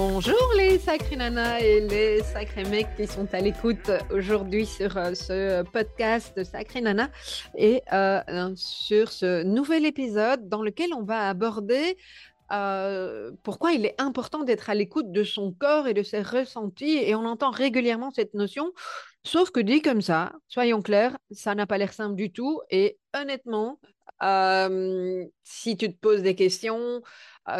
Bonjour les sacrés nanas et les sacrés mecs qui sont à l'écoute aujourd'hui sur euh, ce podcast Sacré Nana et euh, sur ce nouvel épisode dans lequel on va aborder euh, pourquoi il est important d'être à l'écoute de son corps et de ses ressentis. Et on entend régulièrement cette notion, sauf que dit comme ça, soyons clairs, ça n'a pas l'air simple du tout. Et honnêtement, si tu te poses des questions,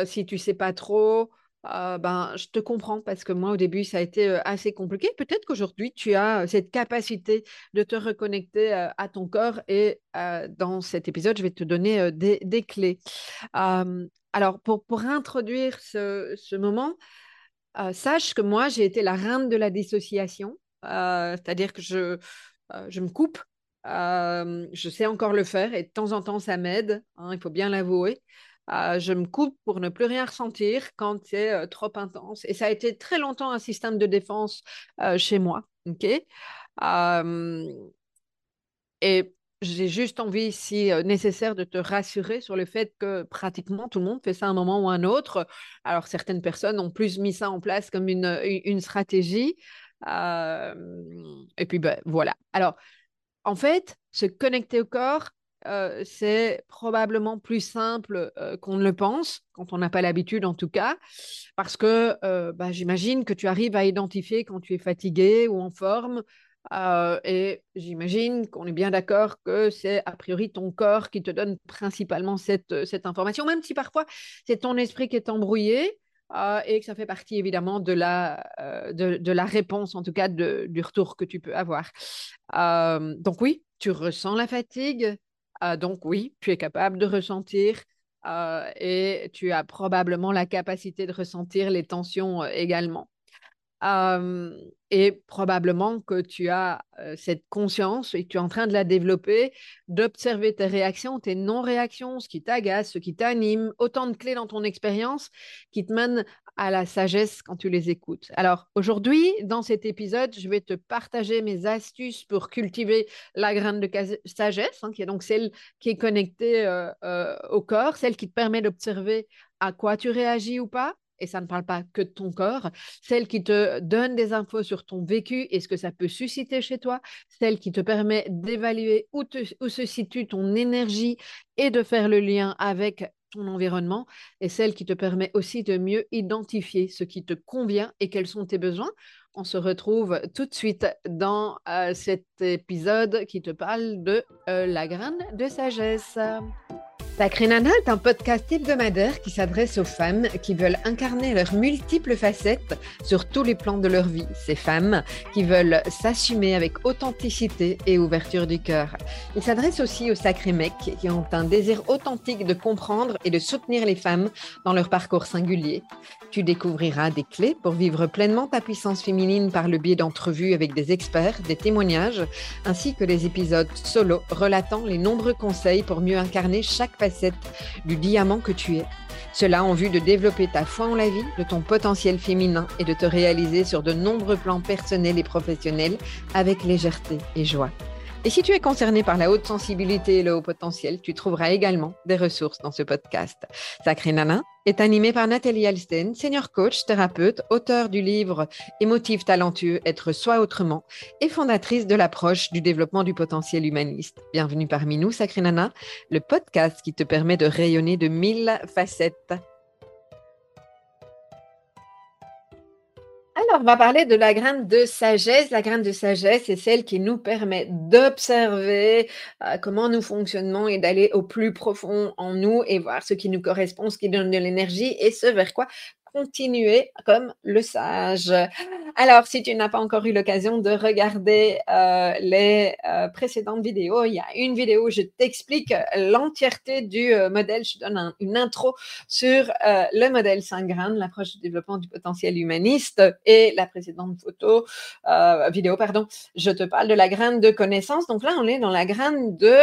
si tu sais pas trop, ben, je te comprends parce que moi, au début, ça a été assez compliqué. Peut-être qu'aujourd'hui, tu as cette capacité de te reconnecter à ton corps et dans cet épisode, je vais te donner des, clés. alors, pour, pour introduire ce, ce moment, sache que moi, j'ai été la reine de la dissociation, c'est-à-dire que je, je me coupe. je sais encore le faire et de temps en temps, ça m'aide, hein, il faut bien l'avouer. Euh, je me coupe pour ne plus rien ressentir quand c'est euh, trop intense. Et ça a été très longtemps un système de défense euh, chez moi. ok? Et j'ai juste envie, si nécessaire, de te rassurer sur le fait que pratiquement tout le monde fait ça à un moment ou un autre. Alors, certaines personnes ont plus mis ça en place comme une, une stratégie. et puis, ben, voilà. Alors, en fait, se connecter au corps, euh, c'est probablement plus simple euh, qu'on ne le pense, quand on n'a pas l'habitude en tout cas, parce que euh, bah, j'imagine que tu arrives à identifier quand tu es fatigué ou en forme, et j'imagine qu'on est bien d'accord que c'est a priori ton corps qui te donne principalement cette, information, même si parfois c'est ton esprit qui est embrouillé. et que ça fait partie évidemment de la, de, la réponse, en tout cas du retour que tu peux avoir. donc oui, tu ressens la fatigue, ah, donc oui, tu es capable de ressentir euh, et tu as probablement la capacité de ressentir les tensions euh, également. Et probablement que tu as cette conscience et que tu es en train de la développer, d'observer tes réactions, tes non-réactions, ce qui t'agace, ce qui t'anime, autant de clés dans ton expérience qui te mènent à la sagesse quand tu les écoutes. Alors aujourd'hui, dans cet épisode, je vais te partager mes astuces pour cultiver la graine de sagesse, hein, qui est donc celle qui est connectée au corps, celle qui te permet d'observer à quoi tu réagis ou pas, et ça ne parle pas que de ton corps, celle qui te donne des infos sur ton vécu et ce que ça peut susciter chez toi, celle qui te permet d'évaluer où, où se situe ton énergie et de faire le lien avec ton environnement, et celle qui te permet aussi de mieux identifier ce qui te convient et quels sont tes besoins. On se retrouve tout de suite dans euh, cet épisode qui te parle de euh, la graine de sagesse. Sacré Nana est un podcast hebdomadaire qui s'adresse aux femmes qui veulent incarner leurs multiples facettes sur tous les plans de leur vie. Ces femmes qui veulent s'assumer avec authenticité et ouverture du cœur. Il s'adresse aussi aux sacrés mecs qui ont un désir authentique de comprendre et de soutenir les femmes dans leur parcours singulier. Tu découvriras des clés pour vivre pleinement ta puissance féminine par le biais d'entrevues avec des experts, des témoignages, ainsi que des épisodes solo relatant les nombreux conseils pour mieux incarner chaque facette du diamant que tu es. Cela en vue de développer ta foi en la vie, de ton potentiel féminin et de te réaliser sur de nombreux plans personnels et professionnels avec légèreté et joie. Et si tu es concerné par la haute sensibilité et le haut potentiel, tu trouveras également des ressources dans ce podcast. Sacré Nana est animé par Nathalie Alsten, senior coach, thérapeute, auteur du livre Émotif talentueux, être soi autrement et fondatrice de l'approche du développement du potentiel humaniste. Bienvenue parmi nous, Sacré Nana, le podcast qui te permet de rayonner de mille facettes. Alors, on va parler de la graine de sagesse. La graine de sagesse, c'est celle qui nous permet d'observer euh, comment nous fonctionnons et d'aller au plus profond en nous et voir ce qui nous correspond, ce qui donne de l'énergie et ce vers quoi comme le sage. Alors, si tu n'as pas encore eu l'occasion de regarder euh, les euh, précédentes vidéos, il y a une vidéo où je t'explique l'entièreté du euh, modèle. Je te donne une intro sur le modèle 5 graines, l'approche du développement du potentiel humaniste. Et la précédente photo, vidéo, pardon, je te parle de la graine de connaissance. Donc là, on est dans la graine de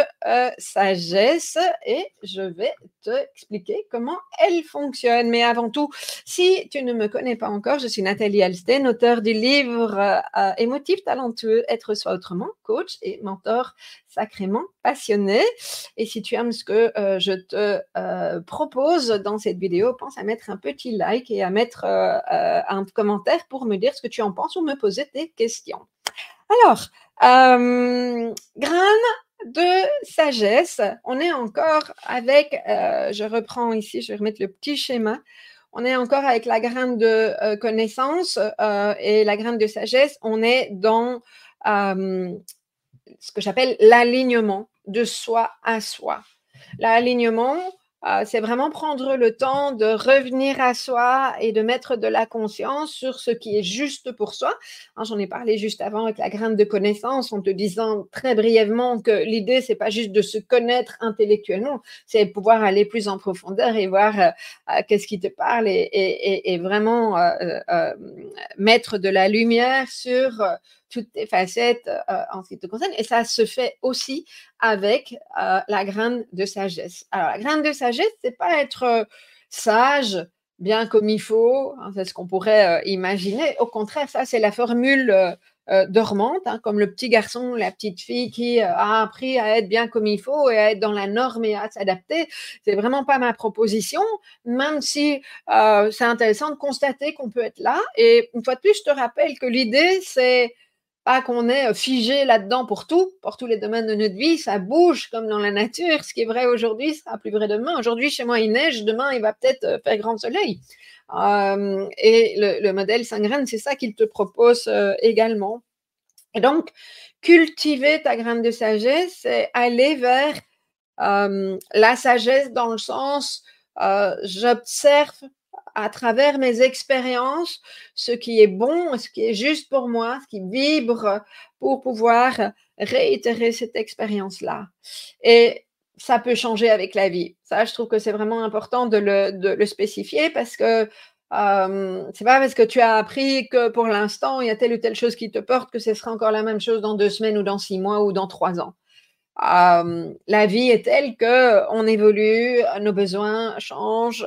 sagesse et je vais t'expliquer comment elle fonctionne. Mais avant tout, si tu ne me connais pas encore, je suis Nathalie Alsten, auteure du livre euh, Émotif, talentueux, être soi autrement, coach et mentor sacrément passionné. Et si tu aimes ce que euh, je te euh, propose dans cette vidéo, pense à mettre un petit like et à mettre un commentaire pour me dire ce que tu en penses ou me poser tes questions. Alors, graine de sagesse. On est encore avec, je reprends ici, je vais remettre le petit schéma. On est encore avec la graine de euh, connaissance euh, et la graine de sagesse. On est dans ce que j'appelle l'alignement de soi à soi. L'alignement, euh, c'est vraiment prendre le temps de revenir à soi et de mettre de la conscience sur ce qui est juste pour soi. Hein, j'en ai parlé juste avant avec la graine de connaissance en te disant très brièvement que l'idée, c'est pas juste de se connaître intellectuellement, c'est pouvoir aller plus en profondeur et voir euh, euh, qu'est-ce qui te parle et, vraiment mettre de la lumière sur toutes tes facettes euh, en ce qui te concerne. Et ça se fait aussi avec euh, la graine de sagesse. Alors, la graine de sagesse, c'est pas être euh, sage, bien comme il faut, hein, c'est ce qu'on pourrait imaginer. Au contraire, ça, c'est la formule dormante, hein, comme le petit garçon, la petite fille qui a appris à être bien comme il faut et à être dans la norme et à s'adapter. C'est vraiment pas ma proposition, même si c'est intéressant de constater qu'on peut être là. Et une fois de plus, je te rappelle que l'idée, c'est pas qu'on est figé là-dedans pour tout, pour tous les domaines de notre vie, ça bouge comme dans la nature. Ce qui est vrai aujourd'hui sera plus vrai demain. Aujourd'hui, chez moi, il neige, demain, il va peut-être faire grand soleil. et le, modèle Sangraine, c'est ça qu'il te propose également. Et donc, cultiver ta graine de sagesse, c'est aller vers la sagesse dans le sens, j'observe à travers mes expériences ce qui est bon, ce qui est juste pour moi, ce qui vibre pour pouvoir réitérer cette expérience-là. Et ça peut changer avec la vie. Ça, je trouve que c'est vraiment important de le, spécifier parce que euh, c'est pas parce que tu as appris que pour l'instant, il y a telle ou telle chose qui te porte que ce sera encore la même chose dans deux semaines ou dans six mois ou dans trois ans la vie est telle que on évolue, nos besoins changent,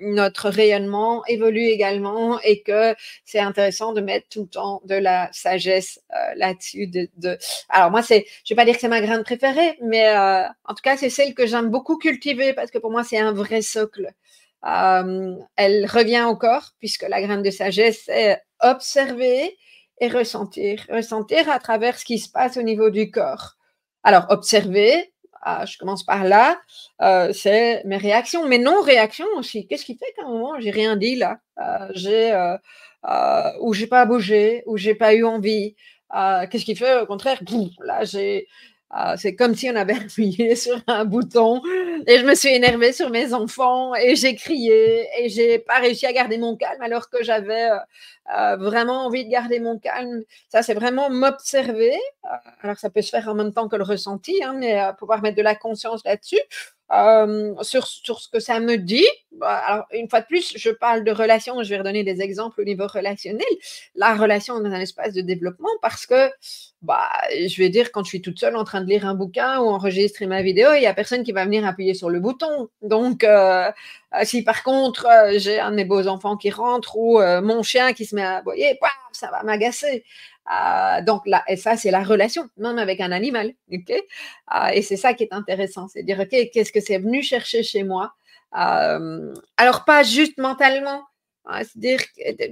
notre rayonnement évolue également et que c'est intéressant de mettre tout le temps de la sagesse là-dessus. De, Alors moi, c'est, je vais pas dire que c'est ma graine préférée, mais en tout cas, c'est celle que j'aime beaucoup cultiver parce que pour moi, c'est un vrai socle. elle revient au corps puisque la graine de sagesse, c'est observer et ressentir, ressentir à travers ce qui se passe au niveau du corps. Alors, observer, ah, je commence par là, euh, c'est mes réactions, mes non-réactions aussi. Qu'est-ce qui fait qu'à un moment, j'ai rien dit là? Euh, j'ai, euh, Ou j'ai pas bougé, ou j'ai pas eu envie Qu'est-ce qui fait, au contraire, là, j'ai ah, c'est comme si on avait appuyé sur un bouton et je me suis énervée sur mes enfants et j'ai crié et j'ai pas réussi à garder mon calme alors que j'avais euh, euh, vraiment envie de garder mon calme. Ça, c'est vraiment m'observer. Euh, alors, ça peut se faire en même temps que le ressenti, hein, mais pouvoir mettre de la conscience là-dessus. Sur, sur, ce que ça me dit. Bah, alors, une fois de plus, je parle de relation, je vais redonner des exemples au niveau relationnel. La relation dans un espace de développement parce que, bah, je vais dire, quand je suis toute seule en train de lire un bouquin ou enregistrer ma vidéo, il n'y a personne qui va venir appuyer sur le bouton. Donc, euh, si par contre, euh, j'ai un de mes beaux enfants qui rentre ou euh, mon chien qui se met à aboyer, ça va m'agacer. Euh, donc là, et ça, c'est la relation, même avec un animal. ok? Et c'est ça qui est intéressant, c'est dire, OK, qu'est-ce que c'est venu chercher chez moi? Alors, pas juste mentalement, hein, c'est-à-dire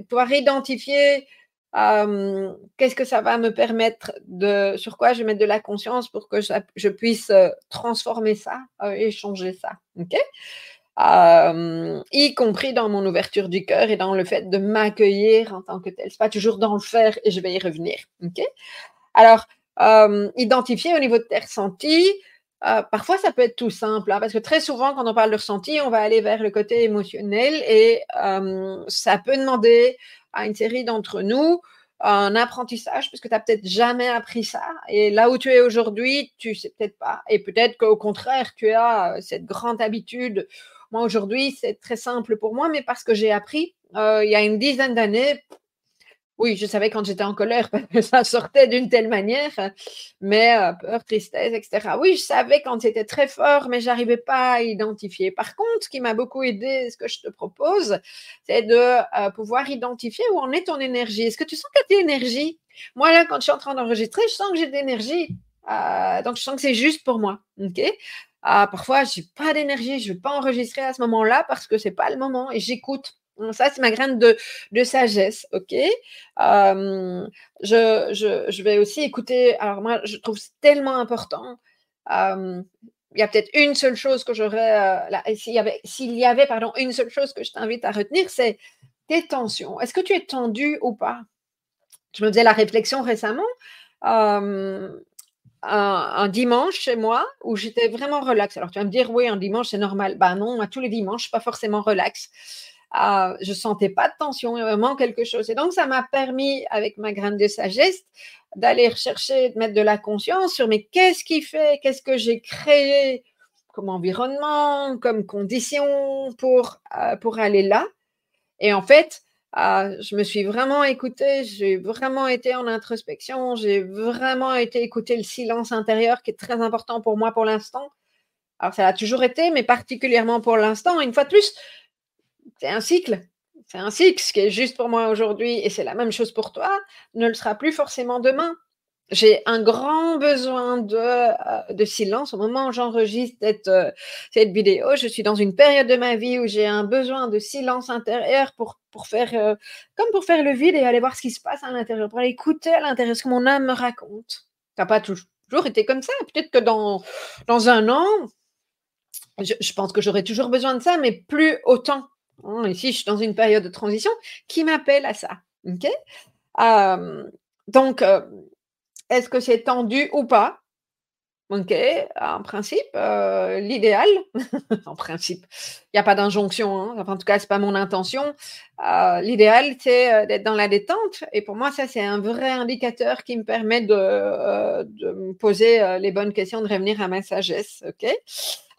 pouvoir identifier qu'est-ce que ça va me permettre de, sur quoi je vais mettre de la conscience pour que je, puisse transformer ça et changer ça. ok? Y compris dans mon ouverture du cœur et dans le fait de m'accueillir en tant que tel. C'est pas toujours dans le faire et je vais y revenir. Ok? Alors, identifier au niveau de tes ressentis, euh, parfois ça peut être tout simple, hein, parce que très souvent quand on parle de ressenti, on va aller vers le côté émotionnel et ça peut demander à une série d'entre nous un apprentissage parce que tu n'as peut-être jamais appris ça. Et là où tu es aujourd'hui, tu sais peut-être pas. Et peut-être qu'au contraire, tu as cette grande habitude moi, aujourd'hui, c'est très simple pour moi, mais parce que j'ai appris euh, il y a une dizaine d'années, Oui, je savais quand j'étais en colère ça sortait d'une telle manière, mais euh, peur, tristesse, etc. Oui, je savais quand c'était très fort, mais j'arrivais pas à identifier. Par contre, ce qui m'a beaucoup aidé, ce que je te propose, c'est de euh, pouvoir identifier où en est ton énergie. Est-ce que tu sens que tu as énergie Moi, là, quand je suis en train d'enregistrer, je sens que j'ai de l'énergie. Donc, je sens que c'est juste pour moi. OK? Parfois, je n'ai pas d'énergie, je ne veux pas enregistrer à ce moment-là parce que ce n'est pas le moment et j'écoute. Ça, c'est ma graine de, sagesse, ok? Je, vais aussi écouter, alors moi, je trouve tellement important. il y a peut-être une seule chose que j'aurais, euh, s'il y avait, s'il y avait, pardon, une seule chose que je t'invite à retenir, c'est tes tensions. Est-ce que tu es tendu ou pas? Je me faisais la réflexion récemment. Un, dimanche chez moi où j'étais vraiment relax. Alors tu vas me dire, oui, un dimanche c'est normal. Ben non, à tous les dimanches, pas forcément relax. Je je sentais pas de tension, vraiment quelque chose. Et donc, ça m'a permis, avec ma graine de sagesse, d'aller rechercher, de mettre de la conscience sur mais qu'est-ce qui fait, qu'est-ce que j'ai créé comme environnement, comme condition pour, euh, pour aller là? Et en fait, euh, je me suis vraiment écoutée, j'ai vraiment été en introspection, j'ai vraiment été écouter le silence intérieur qui est très important pour moi pour l'instant. Alors, ça a toujours été, mais particulièrement pour l'instant. Une fois de plus, c'est un cycle. C'est un cycle. Ce qui est juste pour moi aujourd'hui, et c'est la même chose pour toi, ne le sera plus forcément demain. J'ai un grand besoin de, euh, de silence au moment où j'enregistre cette, euh, cette, vidéo. Je suis dans une période de ma vie où j'ai un besoin de silence intérieur pour, pour faire, euh, comme pour faire le vide et aller voir ce qui se passe à l'intérieur, pour aller écouter à l'intérieur ce que mon âme me raconte. Ça n'a pas toujours, été comme ça. Peut-être que dans, dans un an, je, pense que j'aurai toujours besoin de ça, mais plus autant. Hein, ici, je suis dans une période de transition qui m'appelle à ça. ok? Donc, est-ce que c'est tendu ou pas? Ok, en principe, l'idéal, en principe, il n'y a pas d'injonction, hein, en tout cas, ce n'est pas mon intention. l'idéal, c'est d'être dans la détente. Et pour moi, ça, c'est un vrai indicateur qui me permet de, me poser les bonnes questions, de revenir à ma sagesse. ok?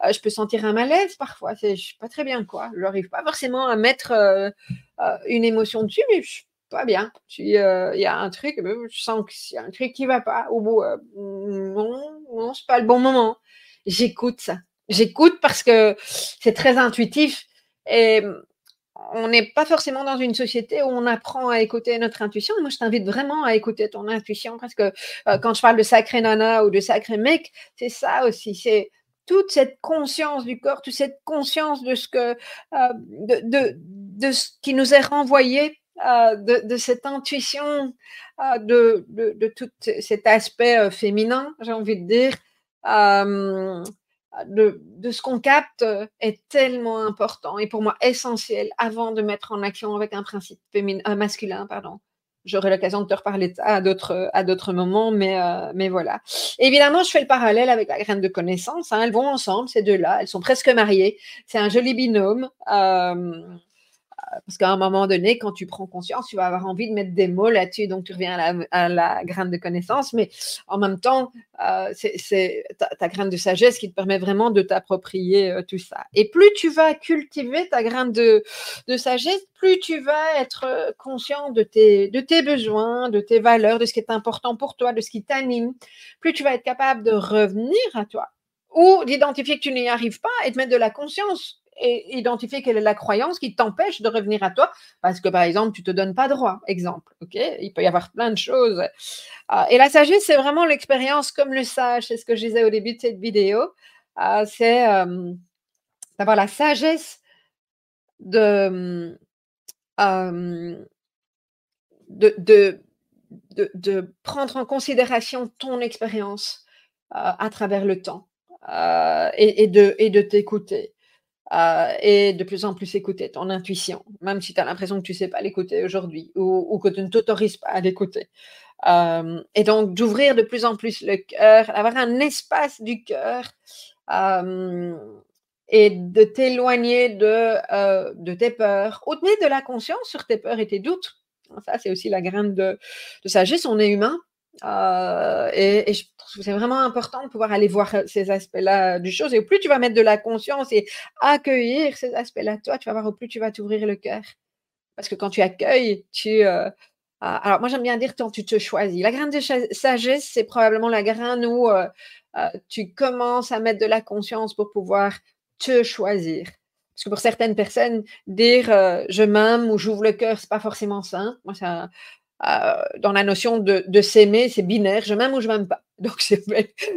Euh, je peux sentir un malaise parfois. Je ne sais pas très bien quoi. Je n'arrive pas forcément à mettre euh, euh, une émotion dessus, mais je suis pas bien. Il y a un truc, je sens qu'il y a un truc qui ne va pas. Au bout, non, non, c'est pas le bon moment. J'écoute ça. J'écoute parce que c'est très intuitif et on n'est pas forcément dans une société où on apprend à écouter notre intuition. Moi, je t'invite vraiment à écouter ton intuition parce que quand je parle de sacré nana ou de sacré mec, c'est ça aussi. C'est toute cette conscience du corps, toute cette conscience de ce, que, euh, de, ce qui nous est renvoyé, euh, de, cette intuition, euh, de, de, tout cet aspect féminin, j'ai envie de dire, de, ce qu'on capte est tellement important et pour moi essentiel avant de mettre en action avec un principe féminin, masculin. Pardon j'aurai l'occasion de te reparler à d'autres, à d'autres moments, mais, euh, mais voilà. Évidemment, je fais le parallèle avec la graine de connaissance. Hein. elles vont ensemble, ces deux-là. Elles sont presque mariées. C'est un joli binôme. Parce qu'à un moment donné, quand tu prends conscience, tu vas avoir envie de mettre des mots là-dessus, donc tu reviens à la, graine de connaissance, mais en même temps, euh, c'est ta, graine de sagesse qui te permet vraiment de t'approprier euh, tout ça. Et plus tu vas cultiver ta graine de, sagesse, plus tu vas être euh, conscient de tes besoins, de tes valeurs, de ce qui est important pour toi, de ce qui t'anime, plus tu vas être capable de revenir à toi ou d'identifier que tu n'y arrives pas et de mettre de la conscience et identifier quelle est la croyance qui t'empêche de revenir à toi. Parce que par exemple tu te donnes pas droit exemple ok? Il peut y avoir plein de choses. Euh, et la sagesse c'est vraiment l'expérience comme le sage c'est ce que je disais au début de cette vidéo. Euh, c'est euh, d'avoir la sagesse de, de, de, de, prendre en considération ton expérience à travers le temps et, de, et de t'écouter euh, et de plus en plus écouter ton intuition, même si tu as l'impression que tu ne sais pas l'écouter aujourd'hui ou, que tu ne t'autorises pas à l'écouter. Euh, et donc d'ouvrir de plus en plus le cœur, d'avoir un espace du cœur euh, et de t'éloigner de, de tes peurs, mettre de la conscience sur tes peurs et tes doutes. Ça, c'est aussi la graine de, de sagesse. On est humain, euh, et, je trouve que c'est vraiment important de pouvoir aller voir euh, ces aspects-là du chose. Et au plus tu vas mettre de la conscience et accueillir ces aspects-là, toi, tu vas voir au plus tu vas t'ouvrir le cœur. Parce que quand tu accueilles, tu, euh, alors, moi, j'aime bien dire quand tu te choisis. La graine de sagesse, c'est probablement la graine où tu commences à mettre de la conscience pour pouvoir te choisir. Parce que pour certaines personnes, dire je m'aime ou j'ouvre le cœur, c'est pas forcément ça. Moi, ça, euh, dans la notion de, s'aimer, c'est binaire, je m'aime ou je m'aime pas. Donc,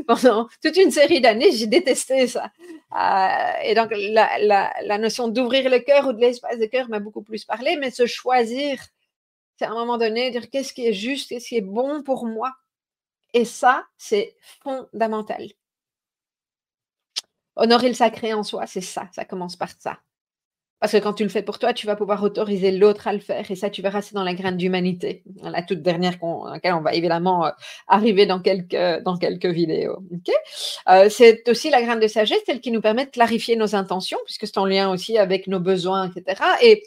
pendant toute une série d'années, j'ai détesté ça. Euh, et donc, la, la notion d'ouvrir le cœur ou de l'espace de cœur m'a beaucoup plus parlé, mais se choisir, c'est à un moment donné dire qu'est-ce qui est juste, qu'est-ce qui est bon pour moi. Et ça, c'est fondamental. Honorer le sacré en soi, c'est ça, ça commence par ça. Parce que quand tu le fais pour toi, tu vas pouvoir autoriser l'autre à le faire. Et ça, tu verras, c'est dans la graine d'humanité. La toute dernière, dans laquelle on va évidemment euh, arriver dans quelques, dans quelques vidéos. Euh, c'est aussi la graine de sagesse, celle qui nous permet de clarifier nos intentions, puisque c'est en lien aussi avec nos besoins, etc. Et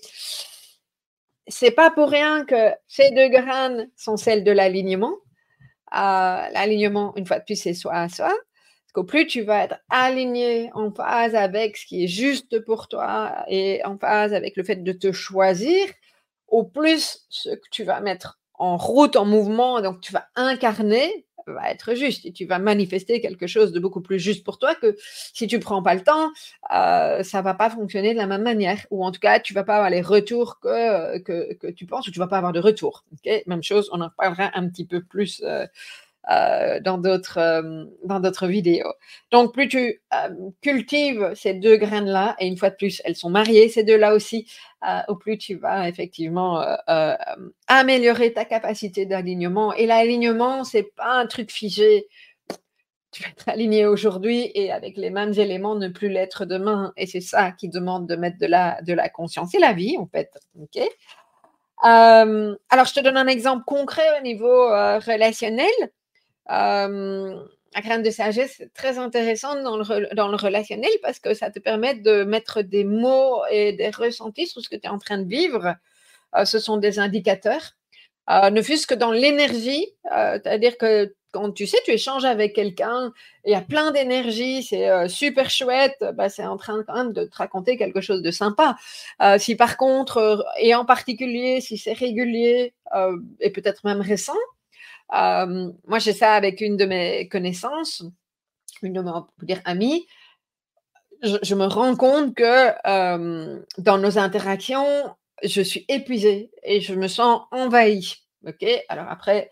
c'est pas pour rien que ces deux graines sont celles de l'alignement. Euh, l'alignement, une fois de plus, c'est soi à soi qu'au plus tu vas être aligné en phase avec ce qui est juste pour toi et en phase avec le fait de te choisir, au plus ce que tu vas mettre en route, en mouvement, donc tu vas incarner, va être juste et tu vas manifester quelque chose de beaucoup plus juste pour toi que si tu prends pas le temps, euh, ça va pas fonctionner de la même manière ou en tout cas tu vas pas avoir les retours que, que, que tu penses ou tu vas pas avoir de retour. Même chose, on en parlera un petit peu plus euh, euh, dans d'autres euh, dans d'autres vidéos. Donc plus tu euh, cultives ces deux graines là et une fois de plus elles sont mariées ces deux là aussi, au plus tu vas effectivement améliorer ta capacité d'alignement. Et l'alignement c'est pas un truc figé. Tu vas être aligné aujourd'hui et avec les mêmes éléments ne plus l'être demain. Et c'est ça qui demande de mettre de la, de la conscience. C'est la vie, en fait. OK? Alors, je te donne un exemple concret au niveau relationnel la graine de sagesse, c'est très intéressante dans le, relationnel parce que ça te permet de mettre des mots et des ressentis sur ce que tu es en train de vivre. ce sont des indicateurs. ne fût-ce que dans l'énergie, c'est-à-dire que quand tu sais, tu échanges avec quelqu'un, il y a plein d'énergie, c'est super chouette, bah, c'est en train quand même de te raconter quelque chose de sympa. si par contre, et en particulier si c'est régulier et peut-être même récent, euh, moi, j'ai ça avec une de mes connaissances, une de mes dire, amies. Je, me rends compte que euh, dans nos interactions, je suis épuisée et je me sens envahie. Ok, alors après,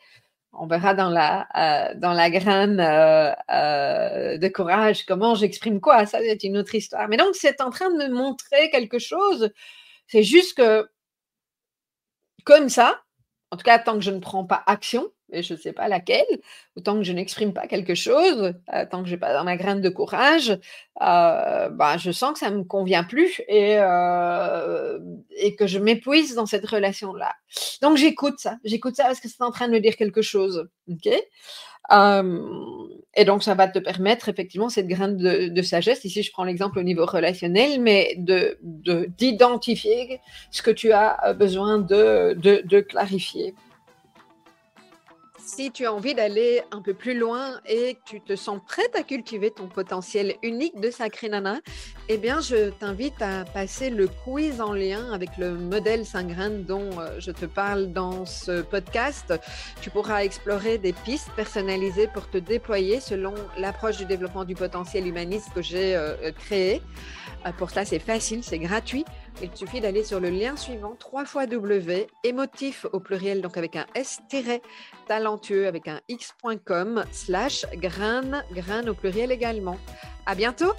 on verra dans la, euh, dans la graine de courage comment j'exprime quoi. Ça, c'est une autre histoire. Mais donc, c'est en train de me montrer quelque chose. C'est juste que, comme ça, en tout cas, tant que je ne prends pas action, et je ne sais pas laquelle, autant que je n'exprime pas quelque chose, euh, tant que je n'ai pas dans ma graine de courage, euh, bah, je sens que ça ne me convient plus et, euh, et que je m'épuise dans cette relation-là. Donc j'écoute ça, j'écoute ça parce que c'est en train de me dire quelque chose. ok? Et donc, ça va te permettre effectivement cette graine de, sagesse. Ici, je prends l'exemple au niveau relationnel, mais de d'identifier ce que tu as besoin de, de clarifier. Si tu as envie d'aller un peu plus loin et que tu te sens prête à cultiver ton potentiel unique de Sacré Nana, eh bien, je t'invite à passer le quiz en lien avec le modèle Saint-Grain dont euh, je te parle dans ce podcast. Tu pourras explorer des pistes personnalisées pour te déployer selon l'approche du développement du potentiel humaniste que j'ai euh, euh, créé. Pour ça, c'est facile, c'est gratuit. Il suffit d'aller sur le lien suivant, 3 fois W, émotif au pluriel, donc avec un S, talentueux avec un x.com, slash grain, grain au pluriel également. À bientôt!